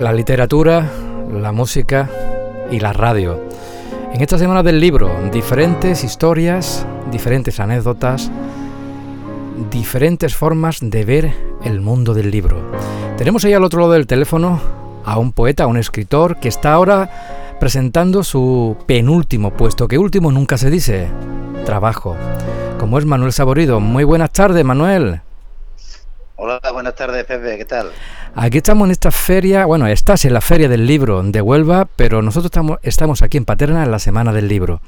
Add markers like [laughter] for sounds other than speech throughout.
la literatura, la música y la radio. En esta semana del libro, diferentes historias, diferentes anécdotas, diferentes formas de ver el mundo del libro. Tenemos ahí al otro lado del teléfono a un poeta, a un escritor que está ahora presentando su penúltimo puesto, que último nunca se dice, trabajo, como es Manuel Saborido. Muy buenas tardes, Manuel. Hola, buenas tardes, Pepe, ¿qué tal? Aquí estamos en esta feria, bueno, estás en la feria del libro de Huelva, pero nosotros estamos, estamos aquí en Paterna en la Semana del Libro.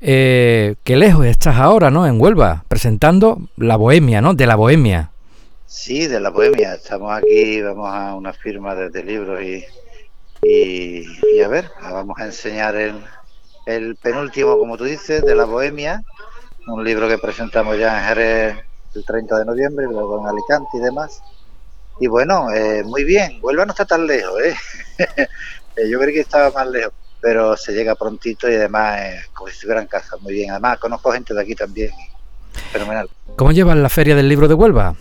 Eh, qué lejos estás ahora, ¿no? En Huelva, presentando la Bohemia, ¿no? De la Bohemia. Sí, de la Bohemia. Estamos aquí, vamos a una firma de, libros y, y, a ver, vamos a enseñar el, el penúltimo, como tú dices, de la Bohemia, un libro que presentamos ya en Jerez el 30 de noviembre, luego en Alicante y demás. Y bueno, eh, muy bien, Huelva no está tan lejos, ¿eh? [laughs] ¿eh? Yo creí que estaba más lejos, pero se llega prontito y además eh, como si estuviera en casa, muy bien. Además, conozco gente de aquí también, fenomenal. ¿Cómo llevan la Feria del Libro de Huelva?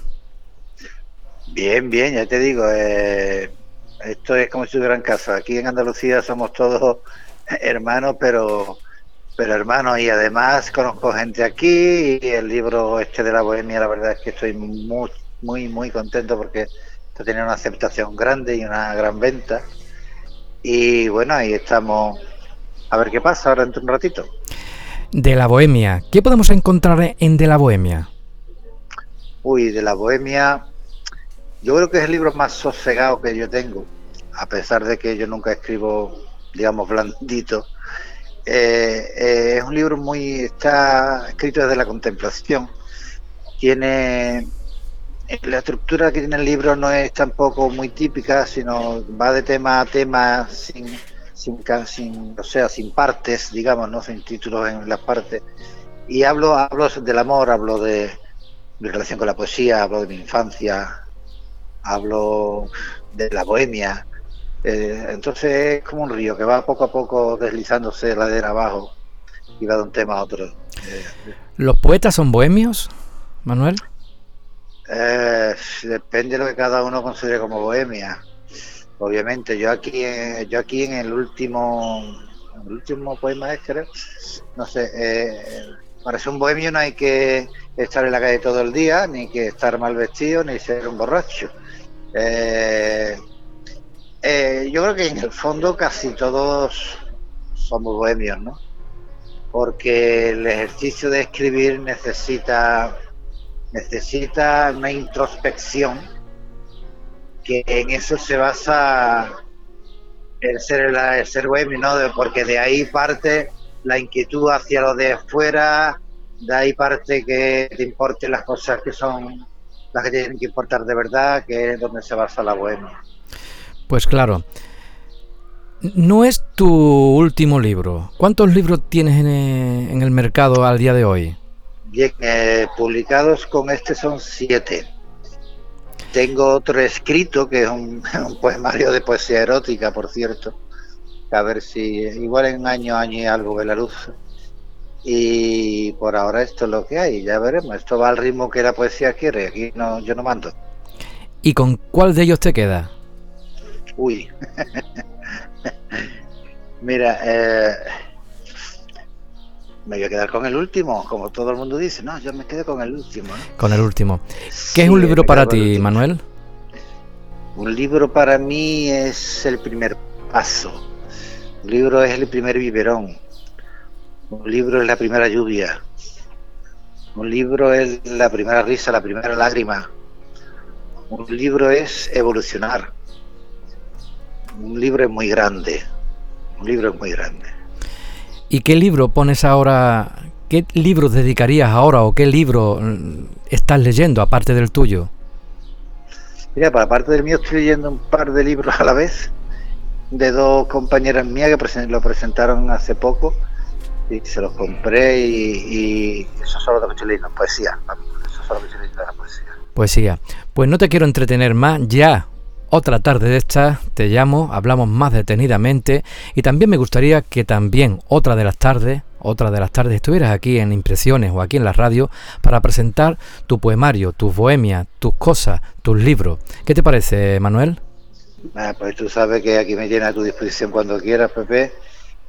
Bien, bien, ya te digo, eh, esto es como si estuviera en casa. Aquí en Andalucía somos todos [laughs] hermanos, pero pero hermano, y además conozco gente aquí y el libro este de la bohemia, la verdad es que estoy muy, muy, muy contento porque está teniendo una aceptación grande y una gran venta. Y bueno, ahí estamos a ver qué pasa ahora dentro de un ratito. De la bohemia, ¿qué podemos encontrar en De la bohemia? Uy, de la bohemia, yo creo que es el libro más sosegado que yo tengo, a pesar de que yo nunca escribo, digamos, blandito eh, eh, es un libro muy, está escrito desde la contemplación. Tiene la estructura que tiene el libro no es tampoco muy típica, sino va de tema a tema sin, sin, o sea, sin partes, digamos, no sin títulos en las partes. Y hablo, hablo del amor, hablo de mi relación con la poesía, hablo de mi infancia, hablo de la bohemia, eh, entonces es como un río que va poco a poco deslizándose de ladera abajo y va de un tema a otro. Eh, ¿Los poetas son bohemios, Manuel? Eh, depende de lo que cada uno considere como bohemia. Obviamente, yo aquí, yo aquí en el último, el último poema es, creo, no sé, para ser un bohemio no hay que estar en la calle todo el día, ni que estar mal vestido, ni ser un borracho. Eh, eh, yo creo que en el fondo casi todos somos bohemios, ¿no? Porque el ejercicio de escribir necesita necesita una introspección que en eso se basa el ser el, ser bohemio, ¿no? Porque de ahí parte la inquietud hacia lo de afuera, de ahí parte que te importen las cosas que son las que tienen que importar de verdad, que es donde se basa la bohemia. Pues claro. No es tu último libro. ¿Cuántos libros tienes en, el mercado al día de hoy? Bien, eh, publicados con este son siete. Tengo otro escrito que es un, [laughs] poemario de poesía erótica, por cierto. A ver si igual en año, año y algo ve la luz. Y por ahora esto es lo que hay, ya veremos. Esto va al ritmo que la poesía quiere. Aquí no, yo no mando. ¿Y con cuál de ellos te queda? Uy. [laughs] Mira, eh, me voy a quedar con el último, como todo el mundo dice. No, yo me quedo con el último. Con el último. ¿Qué es un libro para ti, Manuel? Un libro para mí es el primer paso. Un libro es el primer biberón. Un libro es la primera lluvia. Un libro es la primera risa, la primera lágrima. Un libro es evolucionar un libro muy grande, un libro muy grande. ¿Y qué libro pones ahora, qué libro dedicarías ahora o qué libro mm, estás leyendo aparte del tuyo? Mira, para parte del mío estoy leyendo un par de libros a la vez de dos compañeras mías que lo presentaron hace poco y se los compré y, eso es lo que estoy leyendo, poesía. Eso es lo que estoy leyendo, la poesía. Poesía. Pues no te quiero entretener más, ya otra tarde de esta te llamo, hablamos más detenidamente y también me gustaría que también otra de las tardes, otra de las tardes estuvieras aquí en Impresiones o aquí en la radio para presentar tu poemario, tus bohemias, tus cosas, tus libros. ¿Qué te parece, Manuel? Ah, pues tú sabes que aquí me tiene a tu disposición cuando quieras, Pepe.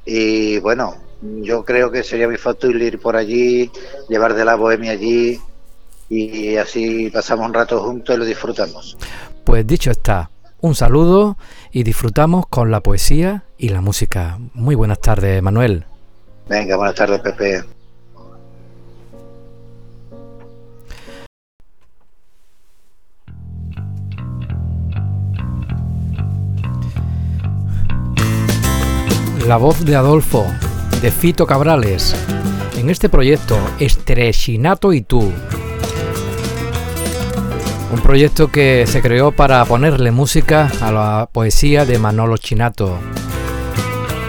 Y bueno, yo creo que sería muy fácil ir por allí, llevar de la bohemia allí y así pasamos un rato juntos y lo disfrutamos. Pues dicho está, un saludo y disfrutamos con la poesía y la música. Muy buenas tardes, Manuel. Venga, buenas tardes, Pepe. La voz de Adolfo, de Fito Cabrales, en este proyecto Estrechinato y tú. Un proyecto que se creó para ponerle música a la poesía de Manolo Chinato.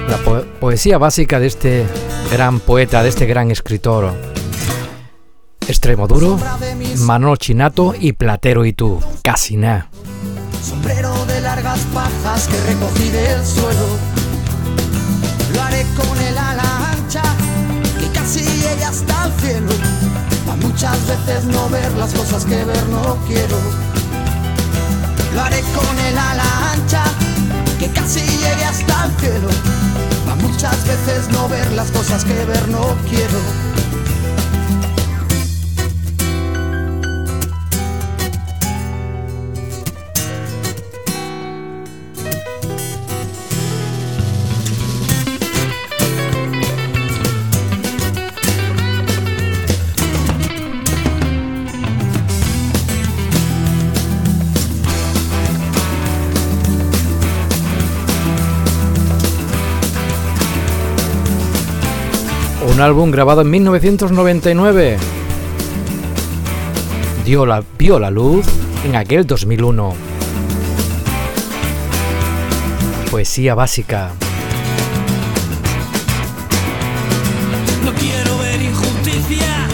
La poesía básica de este gran poeta, de este gran escritor. Extremo duro, Manolo Chinato y Platero y tú, casi nada. Sombrero de largas pajas que recogí del suelo lo haré con el ala que casi hasta el cielo. Muchas veces no ver las cosas que ver no quiero. Lo haré con el ala ancha, que casi llegue hasta el cielo. A muchas veces no ver las cosas que ver no quiero. Un álbum grabado en 1999. Dio la, vio la luz en aquel 2001. Poesía básica. No quiero ver injusticia,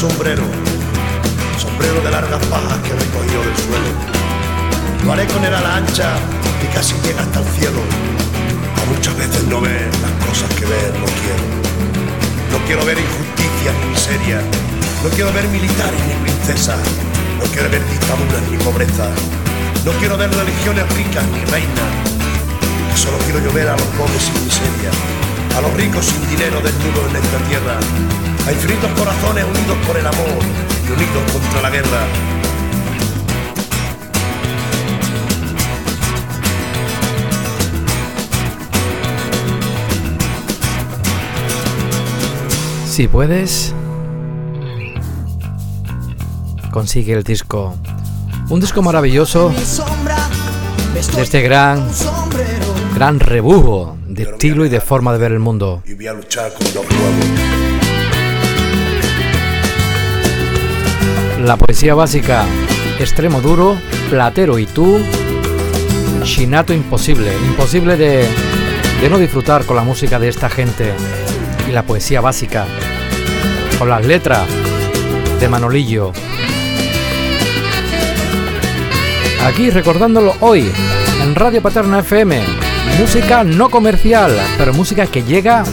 sombrero, sombrero de largas pajas que recogió del suelo. Lo haré con el ala ancha que casi llega hasta el cielo. A muchas veces no ver las cosas que ver no quiero. No quiero ver injusticia ni miseria, no quiero ver militares ni princesas, no quiero ver dictaduras ni pobreza, no quiero ver religiones ricas ni reinas, solo quiero yo ver a los pobres sin miseria, a los ricos sin dinero desnudos en esta tierra, a infinitos corazones unidos por el amor y unidos contra la guerra. Si puedes, consigue el disco. Un disco maravilloso de este gran, gran rebujo de estilo y de forma de ver el mundo. Y voy a luchar con los juegos. La poesía básica, extremo duro, platero y tú, Shinato imposible, imposible de, de no disfrutar con la música de esta gente y la poesía básica, con las letras de Manolillo. Aquí recordándolo hoy en Radio Paterna FM, música no comercial, pero música que llega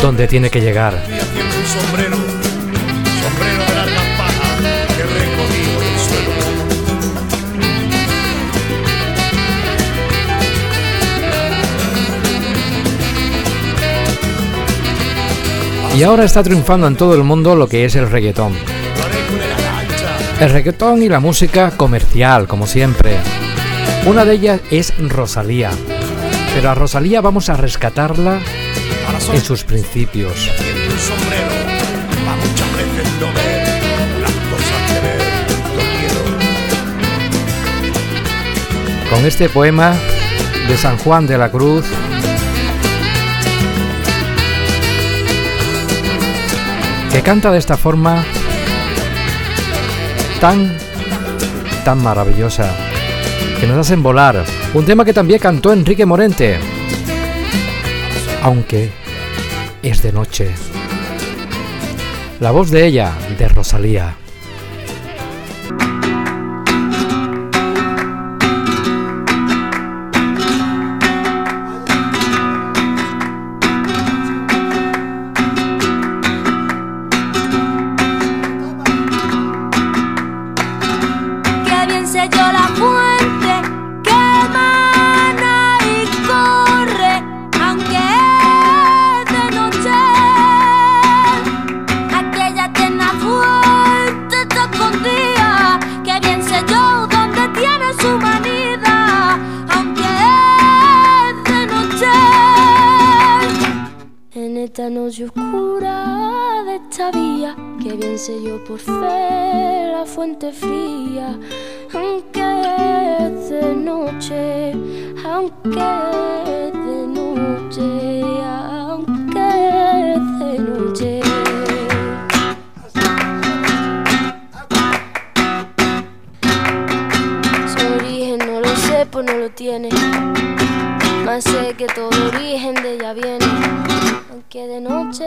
donde tiene que llegar. Y ahora está triunfando en todo el mundo lo que es el reggaetón. El reggaetón y la música comercial, como siempre. Una de ellas es Rosalía. Pero a Rosalía vamos a rescatarla en sus principios. Con este poema de San Juan de la Cruz, que canta de esta forma tan, tan maravillosa, que nos hacen volar. Un tema que también cantó Enrique Morente, aunque es de noche. La voz de ella, de Rosalía. sabía que bien sé yo por fe la fuente fría, aunque de noche, aunque de noche, aunque de noche. Su origen no lo sé, pues no lo tiene, más sé que todo origen de ella viene, aunque de noche.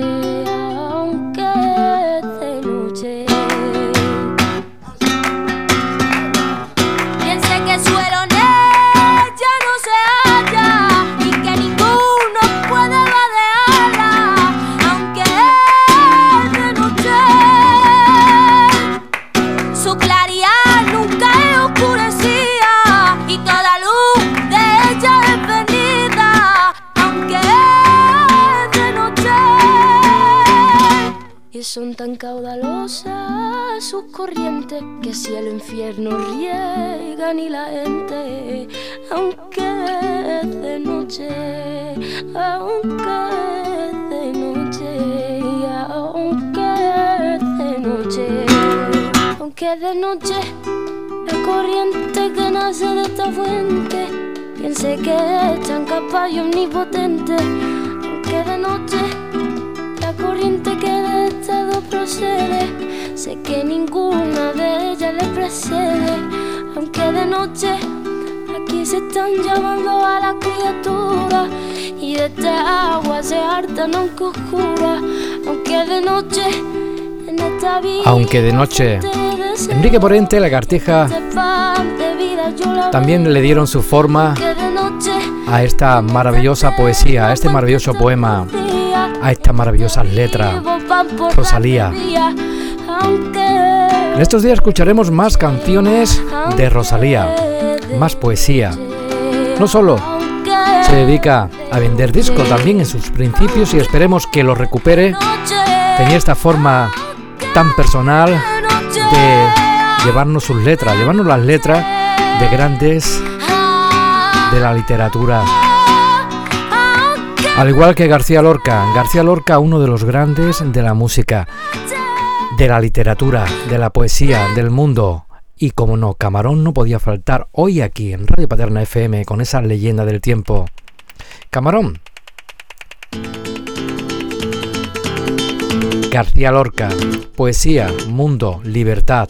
de noche, la corriente que nace de esta fuente, piense que es tan capaz y omnipotente, aunque de noche corriente que de estado procede, sé que ninguna de ellas le precede, aunque de noche aquí se están llamando a la criatura y de esta agua se hartan aunque oscura, aunque de noche en esta vida. Aunque de noche. Enrique Porente, la cartija, también le dieron su forma a esta maravillosa poesía, a este maravilloso poema a estas maravillosas letras. Rosalía. En estos días escucharemos más canciones de Rosalía, más poesía. No solo se dedica a vender discos, también en sus principios y esperemos que lo recupere. Tenía esta forma tan personal llevarnos sus letras, llevarnos las letras de grandes de la literatura. Al igual que García Lorca, García Lorca uno de los grandes de la música, de la literatura, de la poesía, del mundo. Y como no, Camarón no podía faltar hoy aquí en Radio Paterna FM con esa leyenda del tiempo. Camarón. García Lorca, poesía, mundo, libertad.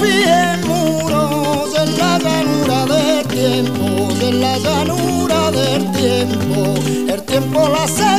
fije muros en la llanura del tiempo, en la llanura del tiempo, el tiempo la hace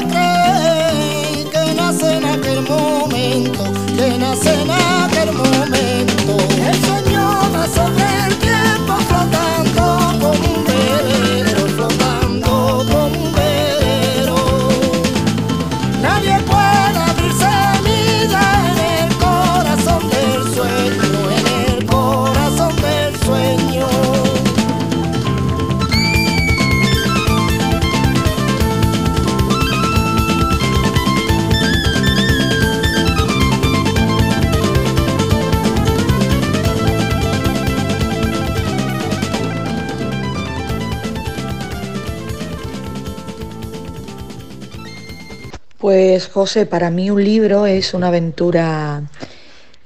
Pues José, para mí un libro es una aventura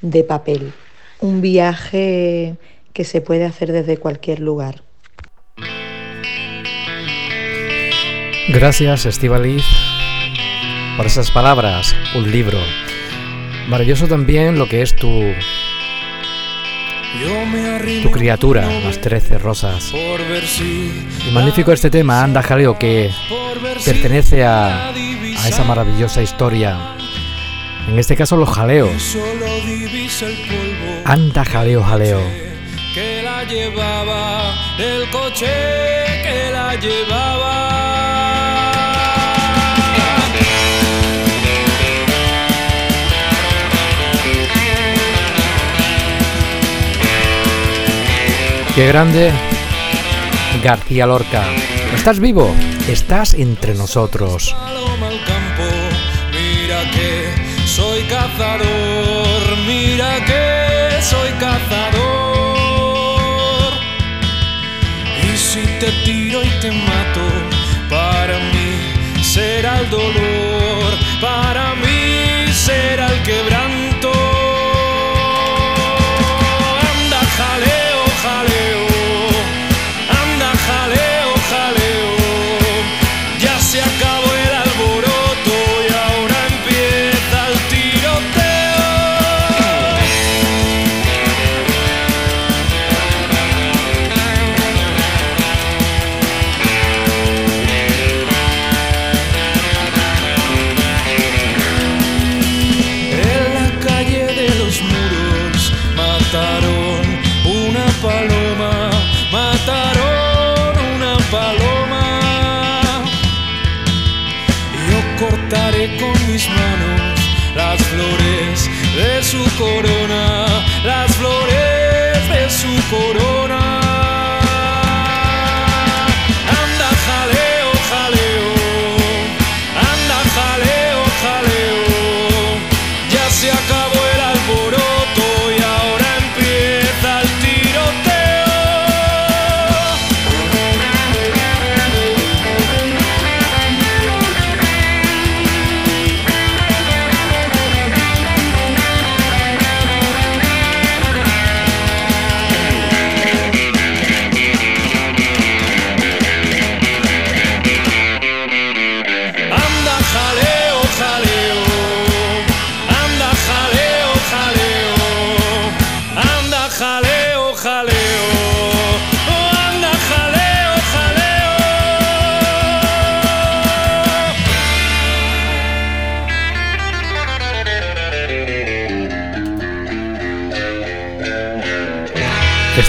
de papel, un viaje que se puede hacer desde cualquier lugar. Gracias, Estivaliz, por esas palabras, un libro. Maravilloso también lo que es tu, tu criatura, las trece rosas. Y magnífico este tema, Anda Jaleo, que pertenece a, esa maravillosa historia. En este caso, los jaleos. Anda Jaleo, Jaleo. que la llevaba, el coche que la llevaba. Qué grande, García Lorca. ¿Estás vivo? Estás entre nosotros. Mira que soy cazador, mira que soy cazador. Y si te tiro y te mato, para mí será el dolor, para mí será el quebranto. De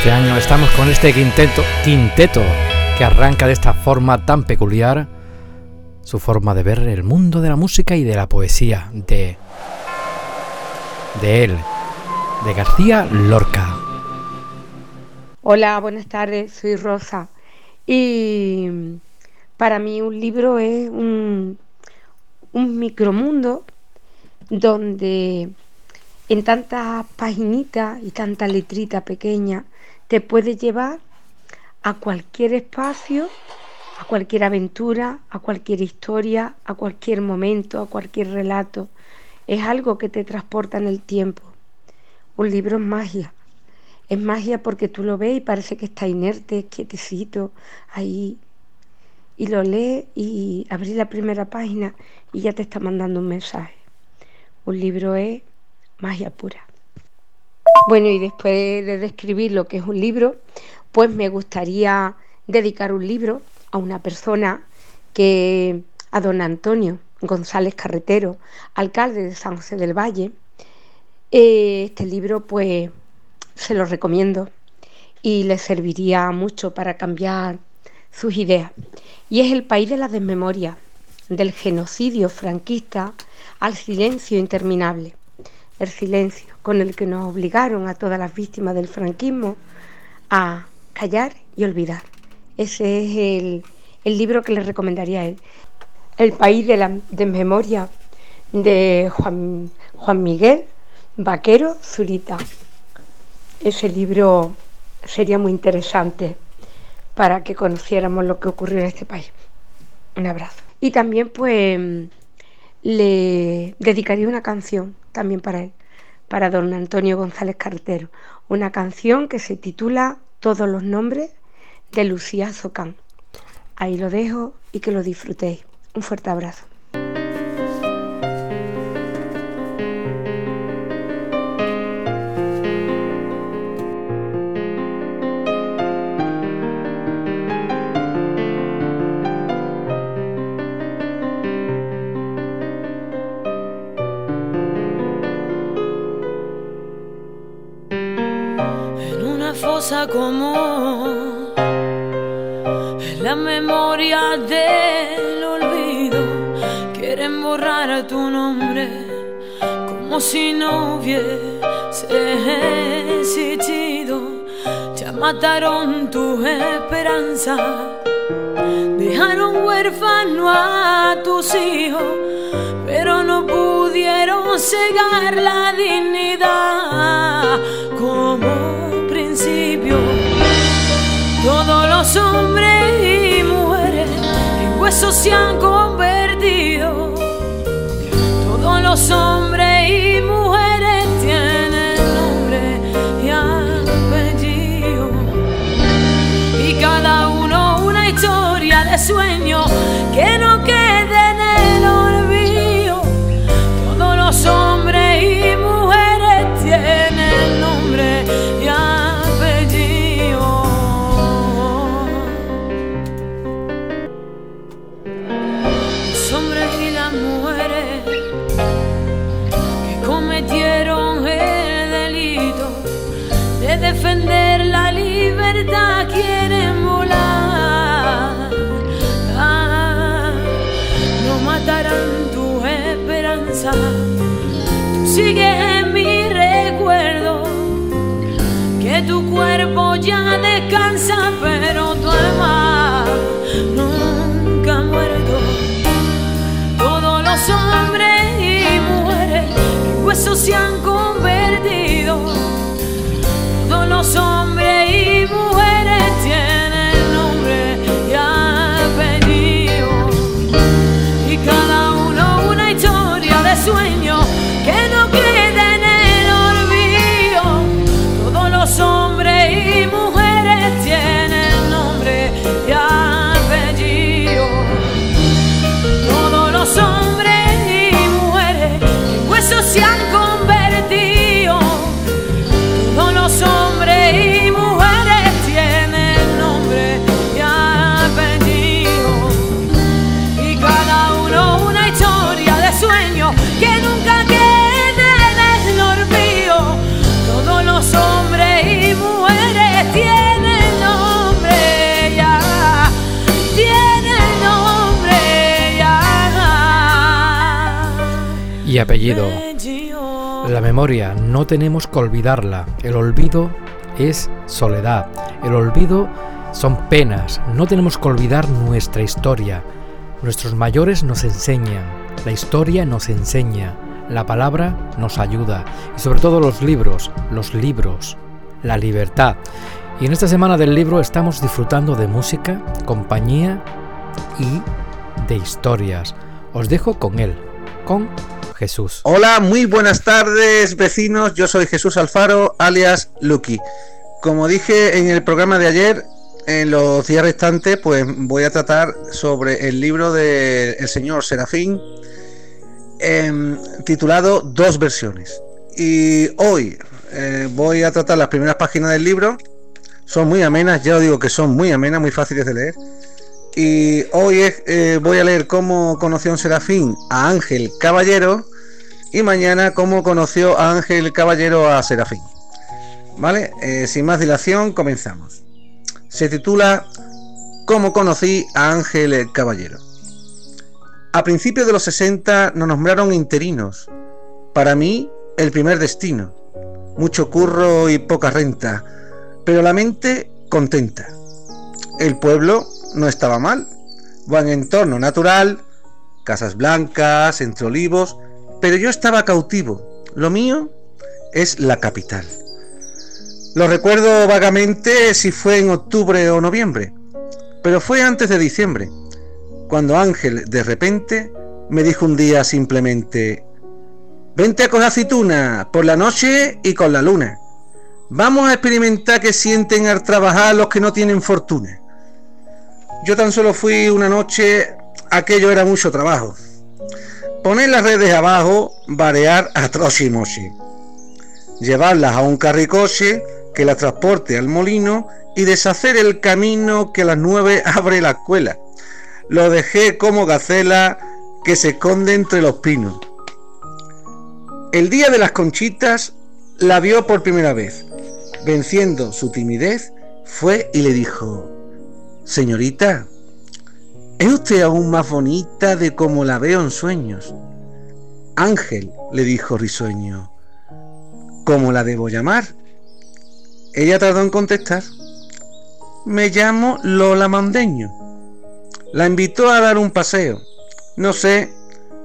Este año estamos con este quinteto, que arranca de esta forma tan peculiar su forma de ver el mundo de la música y de la poesía, de de él, de García Lorca. Hola, buenas tardes, soy Rosa. Y para mí un libro es un, un micromundo donde en tantas paginitas y tanta letrita pequeña te puede llevar a cualquier espacio, a cualquier aventura, a cualquier historia, a cualquier momento, a cualquier relato. Es algo que te transporta en el tiempo. Un libro es magia. Es magia porque tú lo ves y parece que está inerte, quietecito, ahí. Y lo lees y abrí la primera página y ya te está mandando un mensaje. Un libro es magia pura. Bueno, y después de describir lo que es un libro, pues me gustaría dedicar un libro a una persona que, a don Antonio González Carretero, alcalde de San José del Valle. Eh, este libro, pues, se lo recomiendo y le serviría mucho para cambiar sus ideas. Y es el país de la desmemoria, del genocidio franquista al silencio interminable el silencio con el que nos obligaron a todas las víctimas del franquismo a callar y olvidar. Ese es el, el libro que le recomendaría a él. El país de la desmemoria de Juan, Juan Miguel Vaquero Zurita. Ese libro sería muy interesante para que conociéramos lo que ocurrió en este país. Un abrazo. Y también pues le dedicaría una canción también para él, para don Antonio González Cartero, una canción que se titula Todos los nombres de Lucía Zocán. Ahí lo dejo y que lo disfrutéis. Un fuerte abrazo. Como la memoria del olvido. Quieren borrar tu nombre como si no hubiese existido. Ya mataron tu esperanza dejaron huérfano a tus hijos pero no pudieron cegar la dignidad hombres y mujeres en huesos se han convertido. Todos los hombres Apellido. La memoria no tenemos que olvidarla. El olvido es soledad. El olvido son penas. No tenemos que olvidar nuestra historia. Nuestros mayores nos enseñan. La historia nos enseña. La palabra nos ayuda. Y sobre todo los libros. Los libros. La libertad. Y en esta semana del libro estamos disfrutando de música, compañía y de historias. Os dejo con él, con Jesús. Hola, muy buenas tardes vecinos, yo soy Jesús Alfaro, alias Lucky. Como dije en el programa de ayer, en los días restantes, pues voy a tratar sobre el libro del señor Serafín, em, titulado Dos versiones. Y hoy eh, voy a tratar las primeras páginas del libro. Son muy amenas, ya os digo que son muy amenas, muy fáciles de leer. Y hoy eh, voy a leer cómo conoció un serafín a Ángel Caballero y mañana cómo conoció a Ángel Caballero a Serafín. ¿Vale? Eh, sin más dilación, comenzamos. Se titula Cómo conocí a Ángel Caballero. A principios de los 60 nos nombraron interinos. Para mí, el primer destino. Mucho curro y poca renta, pero la mente contenta. El pueblo no estaba mal. Buen entorno natural, casas blancas, entre olivos, pero yo estaba cautivo. Lo mío es la capital. Lo recuerdo vagamente si fue en octubre o noviembre, pero fue antes de diciembre, cuando Ángel de repente me dijo un día simplemente, vente a coger aceituna por la noche y con la luna. Vamos a experimentar que sienten al trabajar los que no tienen fortuna. Yo tan solo fui una noche, aquello era mucho trabajo. Poner las redes abajo, varear a trochimoche. Llevarlas a un carricoche que las transporte al molino y deshacer el camino que a las nueve [laughs] abre la escuela. Lo dejé como gacela que se esconde entre los pinos. El día de las conchitas la vio por primera vez. Venciendo su timidez, fue y le dijo, Señorita, ¿es usted aún más bonita de como la veo en sueños? Ángel, le dijo risueño, ¿cómo la debo llamar? Ella tardó en contestar. Me llamo Lola Mandeño. La invitó a dar un paseo. No sé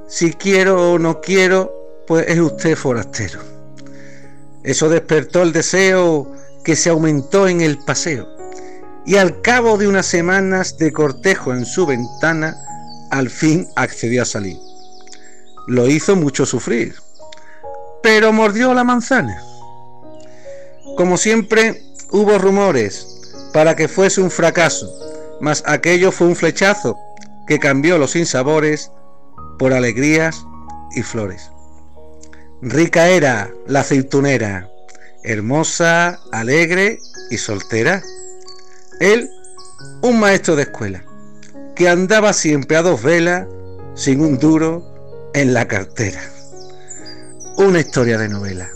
si quiero o no quiero, pues es usted forastero. Eso despertó el deseo que se aumentó en el paseo y al cabo de unas semanas de cortejo en su ventana, al fin accedió a salir. Lo hizo mucho sufrir, pero mordió la manzana. Como siempre, hubo rumores para que fuese un fracaso, mas aquello fue un flechazo que cambió los sinsabores por alegrías y flores. Rica era la aceitunera, hermosa, alegre y soltera. Él, un maestro de escuela, que andaba siempre a dos velas, sin un duro en la cartera. Una historia de novela.